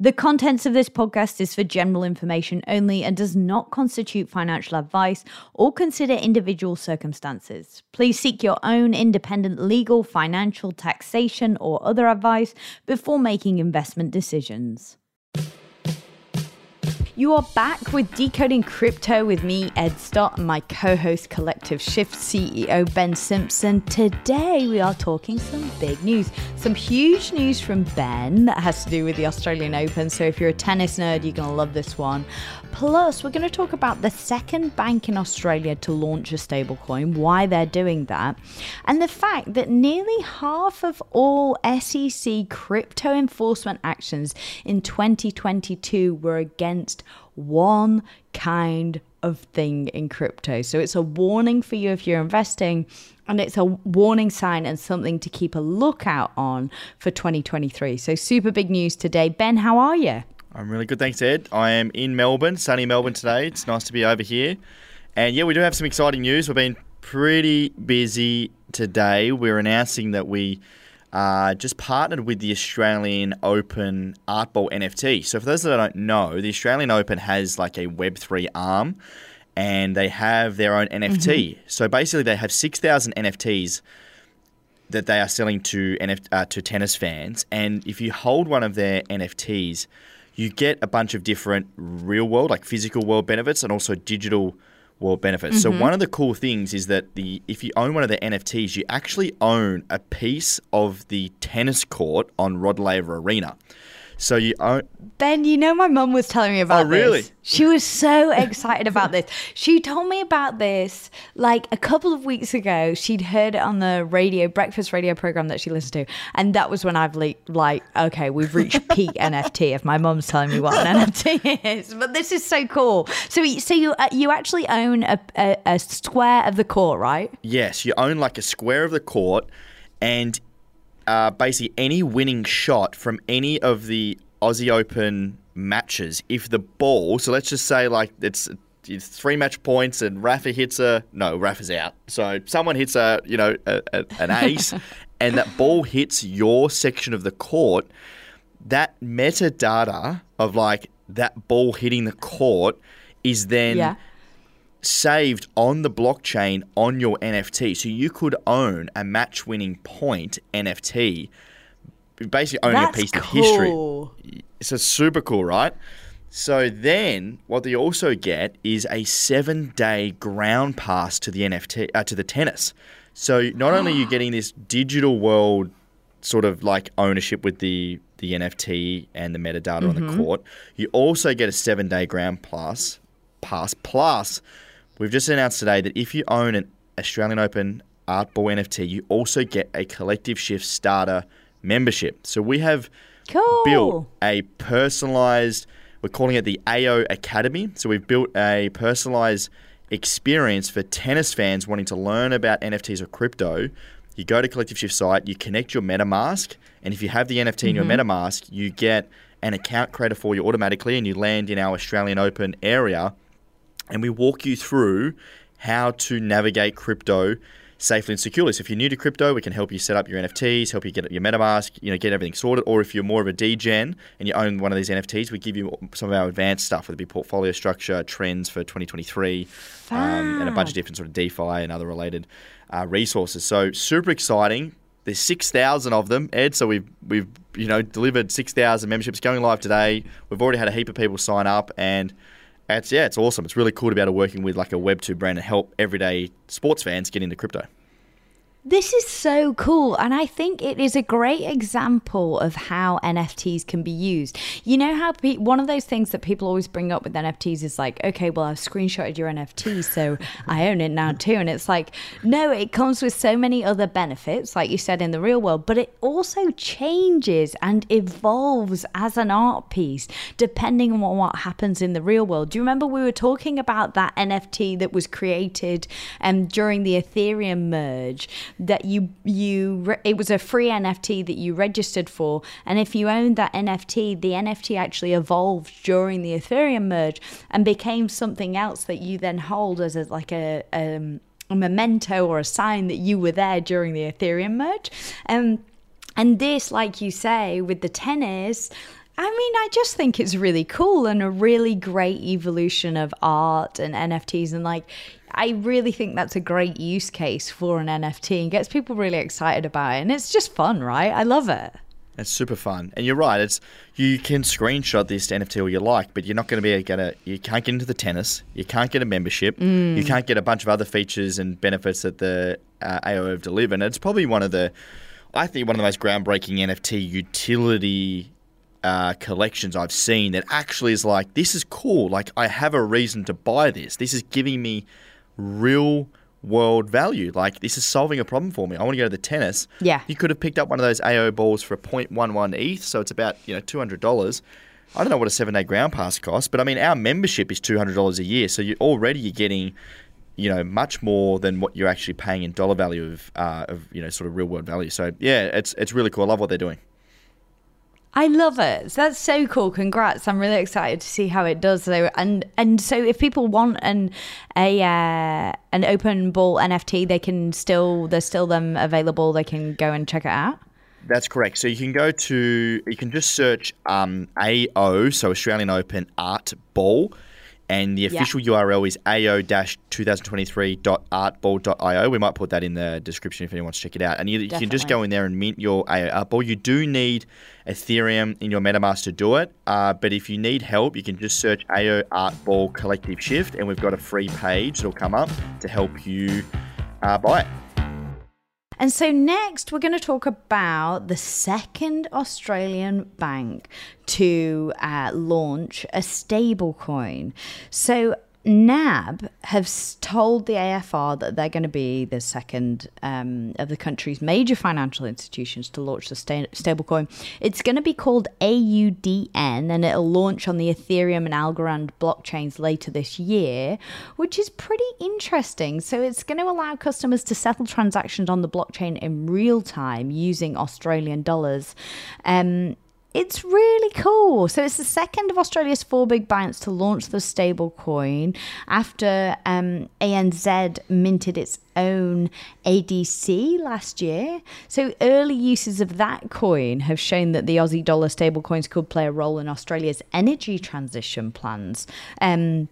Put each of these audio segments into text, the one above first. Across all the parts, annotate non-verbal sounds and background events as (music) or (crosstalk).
The contents of this podcast is for general information only and does not constitute financial advice or consider individual circumstances. Please seek your own independent legal, financial, taxation, or other advice before making investment decisions. You are back with Decoding Crypto with me, Ed Stott, and my co host, Collective Shift CEO, Ben Simpson. Today, we are talking some big news, some huge news from Ben that has to do with the Australian Open. So, if you're a tennis nerd, you're going to love this one. Plus, we're going to talk about the second bank in Australia to launch a stablecoin, why they're doing that, and the fact that nearly half of all SEC crypto enforcement actions in 2022 were against one kind of thing in crypto. So it's a warning for you if you're investing, and it's a warning sign and something to keep a lookout on for 2023. So, super big news today. Ben, how are you? I'm really good, thanks, Ed. I am in Melbourne, sunny Melbourne today. It's nice to be over here. And yeah, we do have some exciting news. We've been pretty busy today. We're announcing that we uh, just partnered with the Australian Open Art Ball NFT. So, for those that don't know, the Australian Open has like a Web3 arm and they have their own NFT. Mm-hmm. So, basically, they have 6,000 NFTs that they are selling to, NF- uh, to tennis fans. And if you hold one of their NFTs, you get a bunch of different real world, like physical world benefits, and also digital world benefits. Mm-hmm. So one of the cool things is that the if you own one of the NFTs, you actually own a piece of the tennis court on Rod Laver Arena. So you own. Ben, you know my mum was telling me about this. oh, really? This. She was so excited about this. She told me about this like a couple of weeks ago. She'd heard it on the radio, breakfast radio program that she listened to. And that was when I've like, like okay, we've reached (laughs) peak NFT if my mum's telling me what an NFT is. But this is so cool. So, so you, uh, you actually own a, a, a square of the court, right? Yes, you own like a square of the court. And uh, basically any winning shot from any of the Aussie Open matches, if the ball, so let's just say like it's, it's three match points and Rafa hits a no, Rafa's out. So someone hits a you know a, a, an (laughs) ace, and that ball hits your section of the court. That metadata of like that ball hitting the court is then yeah saved on the blockchain on your NFT. So you could own a match winning point NFT, basically owning That's a piece cool. of history. It's a super cool, right? So then, what they also get is a seven-day ground pass to the NFT uh, to the tennis. So not only are you getting this digital world sort of like ownership with the the NFT and the metadata mm-hmm. on the court, you also get a seven-day ground pass pass plus We've just announced today that if you own an Australian Open Art Ball NFT, you also get a Collective Shift starter membership. So we have cool. built a personalized, we're calling it the AO Academy. So we've built a personalized experience for tennis fans wanting to learn about NFTs or crypto. You go to Collective Shift site, you connect your MetaMask, and if you have the NFT mm-hmm. in your mm-hmm. MetaMask, you get an account creator for you automatically, and you land in our Australian Open area and we walk you through how to navigate crypto safely and securely. So if you're new to crypto, we can help you set up your NFTs, help you get your MetaMask, you know, get everything sorted. Or if you're more of a degen and you own one of these NFTs, we give you some of our advanced stuff, whether it be portfolio structure, trends for 2023, um, and a bunch of different sort of DeFi and other related uh, resources. So super exciting. There's 6,000 of them, Ed. So we've we've you know delivered 6,000 memberships going live today. We've already had a heap of people sign up and it's yeah, it's awesome. It's really cool to be able to working with like a Web two brand and help everyday sports fans get into crypto. This is so cool. And I think it is a great example of how NFTs can be used. You know how pe- one of those things that people always bring up with NFTs is like, okay, well, I've screenshotted your NFT, so I own it now too. And it's like, no, it comes with so many other benefits, like you said in the real world, but it also changes and evolves as an art piece depending on what happens in the real world. Do you remember we were talking about that NFT that was created um, during the Ethereum merge? That you you it was a free NFT that you registered for, and if you owned that NFT, the NFT actually evolved during the Ethereum merge and became something else that you then hold as a, like a, um, a memento or a sign that you were there during the Ethereum merge. Um, and this, like you say, with the tennis, I mean, I just think it's really cool and a really great evolution of art and NFTs. And like, I really think that's a great use case for an NFT and gets people really excited about it. And it's just fun, right? I love it. It's super fun, and you're right. It's you can screenshot this NFT all you like, but you're not going to be able to get a. You can't get into the tennis. You can't get a membership. Mm. You can't get a bunch of other features and benefits that the uh, AO have delivered. And it's probably one of the, I think, one of the most groundbreaking NFT utility uh, collections I've seen that actually is like this is cool. Like I have a reason to buy this. This is giving me real world value. Like this is solving a problem for me. I want to go to the tennis. Yeah. You could have picked up one of those AO balls for a 0.11 ETH, so it's about, you know, $200. I don't know what a 7-day ground pass costs, but I mean our membership is $200 a year. So you already you're getting you know much more than what you're actually paying in dollar value of, uh, of you know sort of real world value. So yeah, it's it's really cool. I love what they're doing. I love it. That's so cool. Congrats. I'm really excited to see how it does though. And and so if people want an a uh, an open ball NFT, they can still there's still them available. They can go and check it out. That's correct. So you can go to you can just search um, AO, so Australian Open Art Ball and the official yeah. URL is ao-2023.artball.io. We might put that in the description if anyone wants to check it out. And you, you can just go in there and mint your AO Artball. You do need Ethereum in your MetaMask to do it, uh, but if you need help, you can just search AO Artball Collective Shift, and we've got a free page that'll come up to help you uh, buy it. And so, next, we're going to talk about the second Australian bank to uh, launch a stablecoin. So, NAB have told the AFR that they're going to be the second um, of the country's major financial institutions to launch the sta- stablecoin. It's going to be called AUDN and it'll launch on the Ethereum and Algorand blockchains later this year, which is pretty interesting. So it's going to allow customers to settle transactions on the blockchain in real time using Australian dollars. Um, it's really cool. So it's the second of Australia's four big banks to launch the stable coin after um, ANZ minted its own ADC last year. So early uses of that coin have shown that the Aussie dollar stablecoins could play a role in Australia's energy transition plans. Um,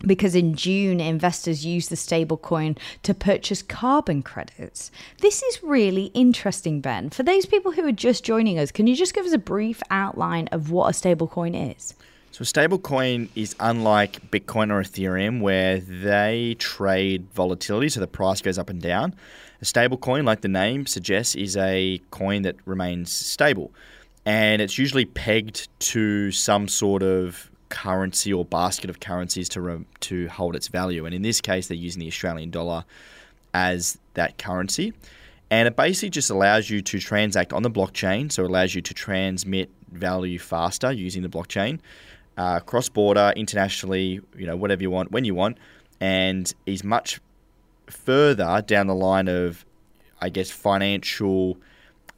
because in June, investors used the stablecoin to purchase carbon credits. This is really interesting, Ben. For those people who are just joining us, can you just give us a brief outline of what a stablecoin is? So, a stablecoin is unlike Bitcoin or Ethereum, where they trade volatility, so the price goes up and down. A stablecoin, like the name suggests, is a coin that remains stable. And it's usually pegged to some sort of currency or basket of currencies to re- to hold its value. And in this case, they're using the Australian dollar as that currency. And it basically just allows you to transact on the blockchain, so it allows you to transmit value faster using the blockchain, uh, cross border, internationally, you know, whatever you want, when you want, and is much further down the line of, I guess, financial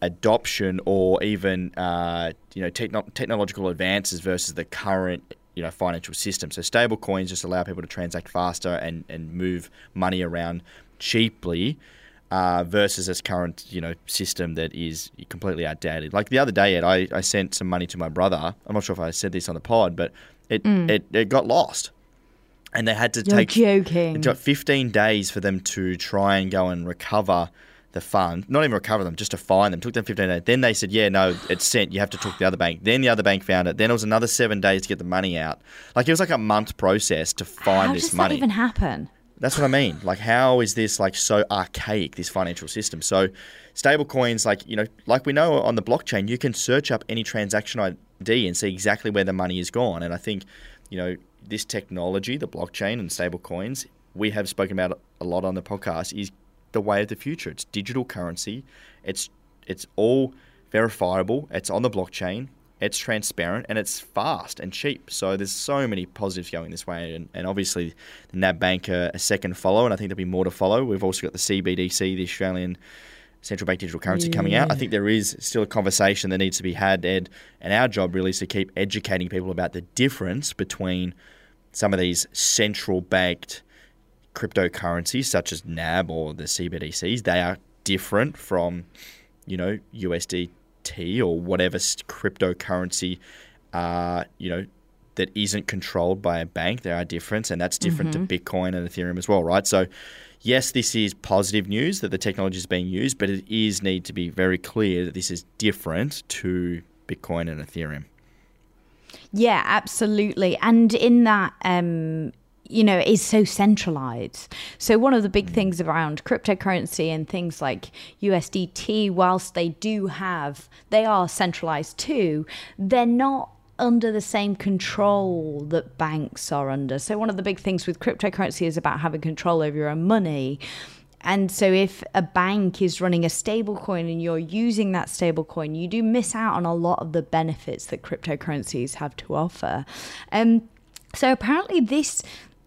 adoption or even uh, you know techno- technological advances versus the current you know financial system. So stable coins just allow people to transact faster and, and move money around cheaply uh, versus this current you know system that is completely outdated. Like the other day, Ed, I, I sent some money to my brother. I'm not sure if I said this on the pod, but it mm. it, it got lost. And they had to You're take joking. It took 15 days for them to try and go and recover the fund, not even recover them, just to find them. Took them 15 days. Then they said, yeah, no, it's sent. You have to talk to the other bank. Then the other bank found it. Then it was another seven days to get the money out. Like it was like a month process to find how this money. How does that even happen? That's what I mean. Like, how is this like so archaic? This financial system. So, stable coins, like you know, like we know on the blockchain, you can search up any transaction ID and see exactly where the money is gone. And I think, you know, this technology, the blockchain and stable coins, we have spoken about a lot on the podcast, is the way of the future. It's digital currency. It's it's all verifiable. It's on the blockchain. It's transparent and it's fast and cheap. So there's so many positives going this way, and, and obviously the NAB Bank a second follow, and I think there'll be more to follow. We've also got the CBDC, the Australian central bank digital currency yeah. coming out. I think there is still a conversation that needs to be had, Ed, and our job really is to keep educating people about the difference between some of these central banked cryptocurrencies such as NAB or the CBDCs, they are different from, you know, USDT or whatever cryptocurrency uh, you know, that isn't controlled by a bank. There are different, and that's different mm-hmm. to Bitcoin and Ethereum as well, right? So, yes, this is positive news that the technology is being used, but it is need to be very clear that this is different to Bitcoin and Ethereum. Yeah, absolutely. And in that, um, you know, is so centralized. So, one of the big mm. things around cryptocurrency and things like USDT, whilst they do have, they are centralized too, they're not under the same control that banks are under. So, one of the big things with cryptocurrency is about having control over your own money. And so, if a bank is running a stablecoin and you're using that stablecoin, you do miss out on a lot of the benefits that cryptocurrencies have to offer. Um, so apparently, this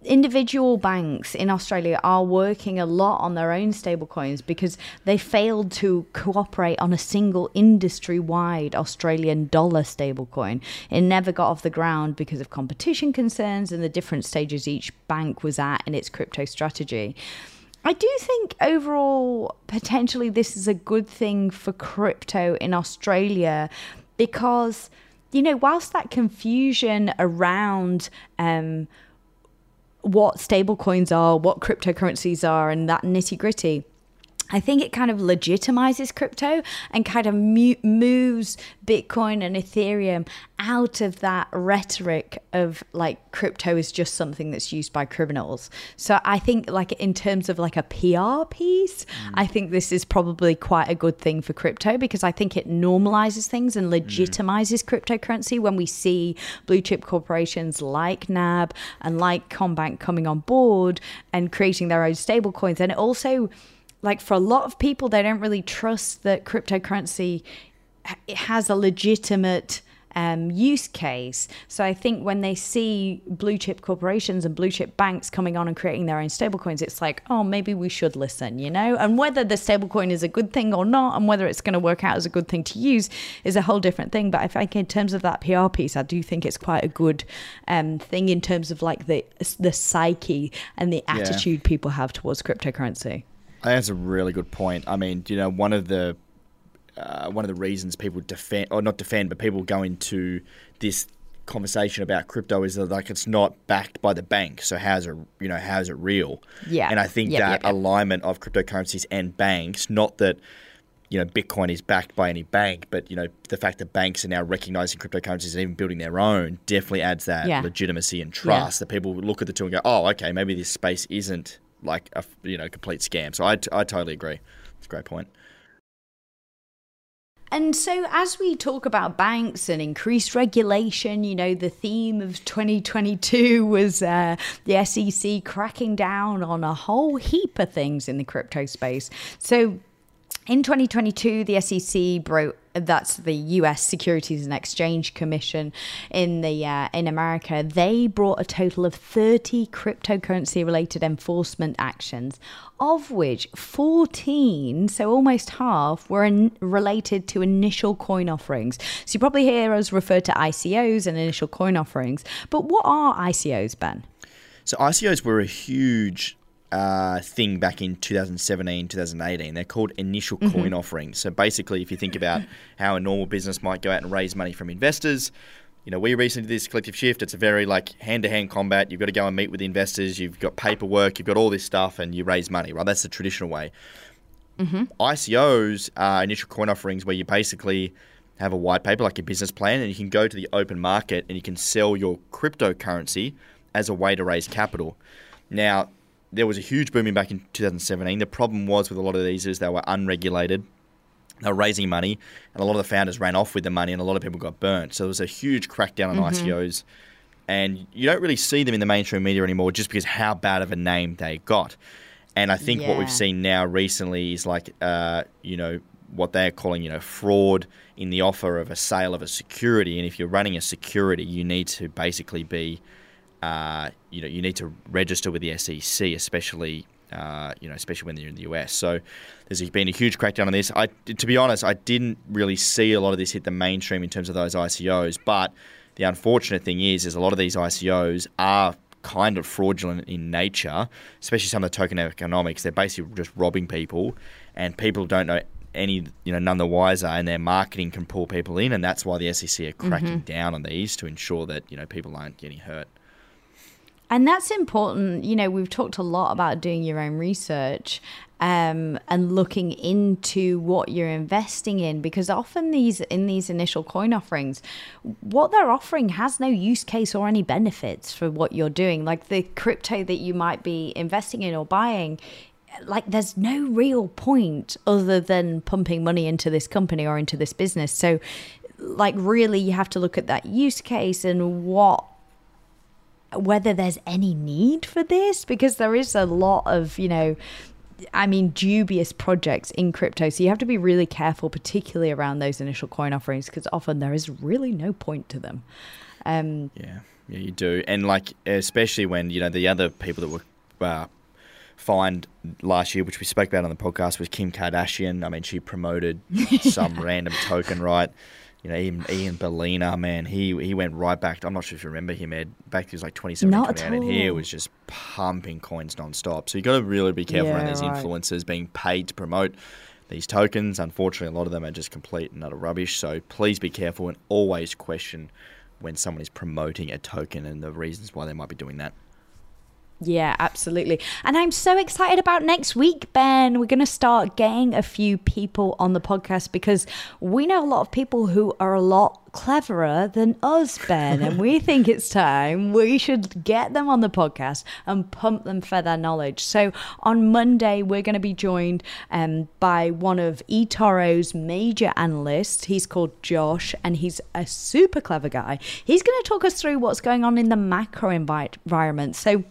individual banks in Australia are working a lot on their own stablecoins because they failed to cooperate on a single industry wide Australian dollar stablecoin. It never got off the ground because of competition concerns and the different stages each bank was at in its crypto strategy. I do think overall, potentially, this is a good thing for crypto in Australia because, you know, whilst that confusion around um, what stablecoins are, what cryptocurrencies are, and that nitty gritty. I think it kind of legitimizes crypto and kind of mu- moves Bitcoin and Ethereum out of that rhetoric of like crypto is just something that's used by criminals. So I think like in terms of like a PR piece, mm. I think this is probably quite a good thing for crypto because I think it normalizes things and mm. legitimizes mm. cryptocurrency when we see blue chip corporations like NAB and like CommBank coming on board and creating their own stable coins and it also like for a lot of people, they don't really trust that cryptocurrency has a legitimate um, use case. So I think when they see blue chip corporations and blue chip banks coming on and creating their own stablecoins, it's like, oh, maybe we should listen, you know? And whether the stablecoin is a good thing or not, and whether it's going to work out as a good thing to use, is a whole different thing. But I think in terms of that PR piece, I do think it's quite a good um, thing in terms of like the the psyche and the attitude yeah. people have towards cryptocurrency. That's a really good point. I mean, you know, one of the uh, one of the reasons people defend or not defend, but people go into this conversation about crypto is that like it's not backed by the bank. So how's it you know how's it real? Yeah. And I think yep, that yep, yep. alignment of cryptocurrencies and banks, not that you know Bitcoin is backed by any bank, but you know the fact that banks are now recognizing cryptocurrencies and even building their own definitely adds that yeah. legitimacy and trust yeah. that people look at the two and go, oh, okay, maybe this space isn't like a you know complete scam. So I, I totally agree. It's a great point. And so, as we talk about banks and increased regulation, you know, the theme of 2022 was uh, the SEC cracking down on a whole heap of things in the crypto space. So, in 2022, the SEC broke that's the U.S. Securities and Exchange Commission in the uh, in America. They brought a total of 30 cryptocurrency-related enforcement actions, of which 14, so almost half, were in, related to initial coin offerings. So you probably hear us refer to ICOs and initial coin offerings, but what are ICOs, Ben? So ICOs were a huge uh, thing back in 2017, 2018. They're called initial mm-hmm. coin offerings. So basically, if you think about how a normal business might go out and raise money from investors, you know, we recently did this collective shift. It's a very like hand to hand combat. You've got to go and meet with investors. You've got paperwork. You've got all this stuff, and you raise money. Right? That's the traditional way. Mm-hmm. ICOs are initial coin offerings where you basically have a white paper like a business plan, and you can go to the open market and you can sell your cryptocurrency as a way to raise capital. Now, there was a huge booming back in 2017. The problem was with a lot of these is they were unregulated. They were raising money, and a lot of the founders ran off with the money, and a lot of people got burnt. So there was a huge crackdown on mm-hmm. ICOs, and you don't really see them in the mainstream media anymore, just because how bad of a name they got. And I think yeah. what we've seen now recently is like, uh, you know, what they're calling, you know, fraud in the offer of a sale of a security. And if you're running a security, you need to basically be uh, you know, you need to register with the SEC, especially uh, you know, especially when you're in the US. So there's been a huge crackdown on this. I, to be honest, I didn't really see a lot of this hit the mainstream in terms of those ICOs. But the unfortunate thing is, is a lot of these ICOs are kind of fraudulent in nature, especially some of the token economics. They're basically just robbing people, and people don't know any you know none the wiser, and their marketing can pull people in, and that's why the SEC are cracking mm-hmm. down on these to ensure that you know people aren't getting hurt. And that's important. You know, we've talked a lot about doing your own research um, and looking into what you're investing in because often these in these initial coin offerings, what they're offering has no use case or any benefits for what you're doing. Like the crypto that you might be investing in or buying like there's no real point other than pumping money into this company or into this business so like really you have to look at that use case and what whether there's any need for this because there is a lot of you know I mean, dubious projects in crypto. So you have to be really careful, particularly around those initial coin offerings, because often there is really no point to them. Um, yeah, yeah, you do, and like especially when you know the other people that were uh, fined last year, which we spoke about on the podcast, was Kim Kardashian. I mean, she promoted (laughs) some random token, right? You know, Ian, Ian Balina, man, he he went right back. To, I'm not sure if you remember him, Ed. Back to was like 2017, and he was just pumping coins nonstop. So you got to really be careful yeah, around these right. influencers being paid to promote these tokens. Unfortunately, a lot of them are just complete and utter rubbish. So please be careful and always question when someone is promoting a token and the reasons why they might be doing that. Yeah, absolutely. And I'm so excited about next week, Ben. We're going to start getting a few people on the podcast because we know a lot of people who are a lot cleverer than us, Ben. and we (laughs) think it's time we should get them on the podcast and pump them for their knowledge. So on Monday, we're going to be joined um, by one of eToro's major analysts. He's called Josh, and he's a super clever guy. He's going to talk us through what's going on in the macro environment. So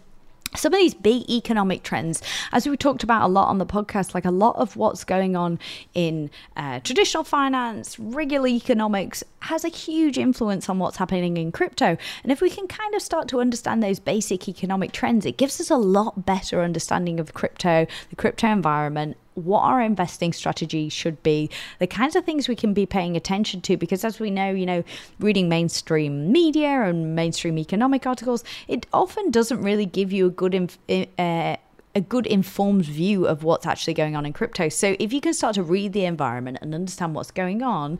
some of these big economic trends, as we talked about a lot on the podcast, like a lot of what's going on in uh, traditional finance, regular economics, has a huge influence on what's happening in crypto. And if we can kind of start to understand those basic economic trends, it gives us a lot better understanding of crypto, the crypto environment, what our investing strategy should be, the kinds of things we can be paying attention to. Because as we know, you know, reading mainstream media and mainstream economic articles, it often doesn't really give you a good inf- uh, a good informed view of what's actually going on in crypto. So if you can start to read the environment and understand what's going on,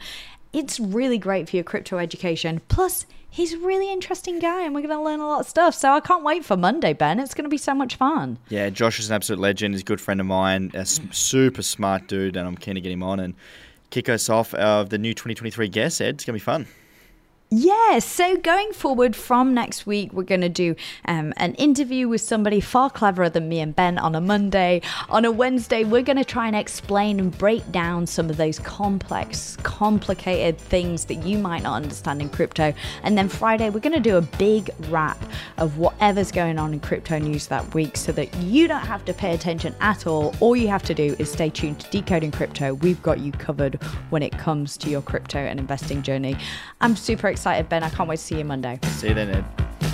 it's really great for your crypto education. Plus, he's a really interesting guy and we're going to learn a lot of stuff. So I can't wait for Monday, Ben. It's going to be so much fun. Yeah, Josh is an absolute legend. He's a good friend of mine, a super smart dude, and I'm keen to get him on and kick us off of the new 2023 guest, Ed. It's going to be fun. Yes. So going forward from next week, we're going to do um, an interview with somebody far cleverer than me and Ben on a Monday. On a Wednesday, we're going to try and explain and break down some of those complex, complicated things that you might not understand in crypto. And then Friday, we're going to do a big wrap of whatever's going on in crypto news that week so that you don't have to pay attention at all. All you have to do is stay tuned to Decoding Crypto. We've got you covered when it comes to your crypto and investing journey. I'm super excited excited, Ben. I can't wait to see you Monday. See you then, Ed.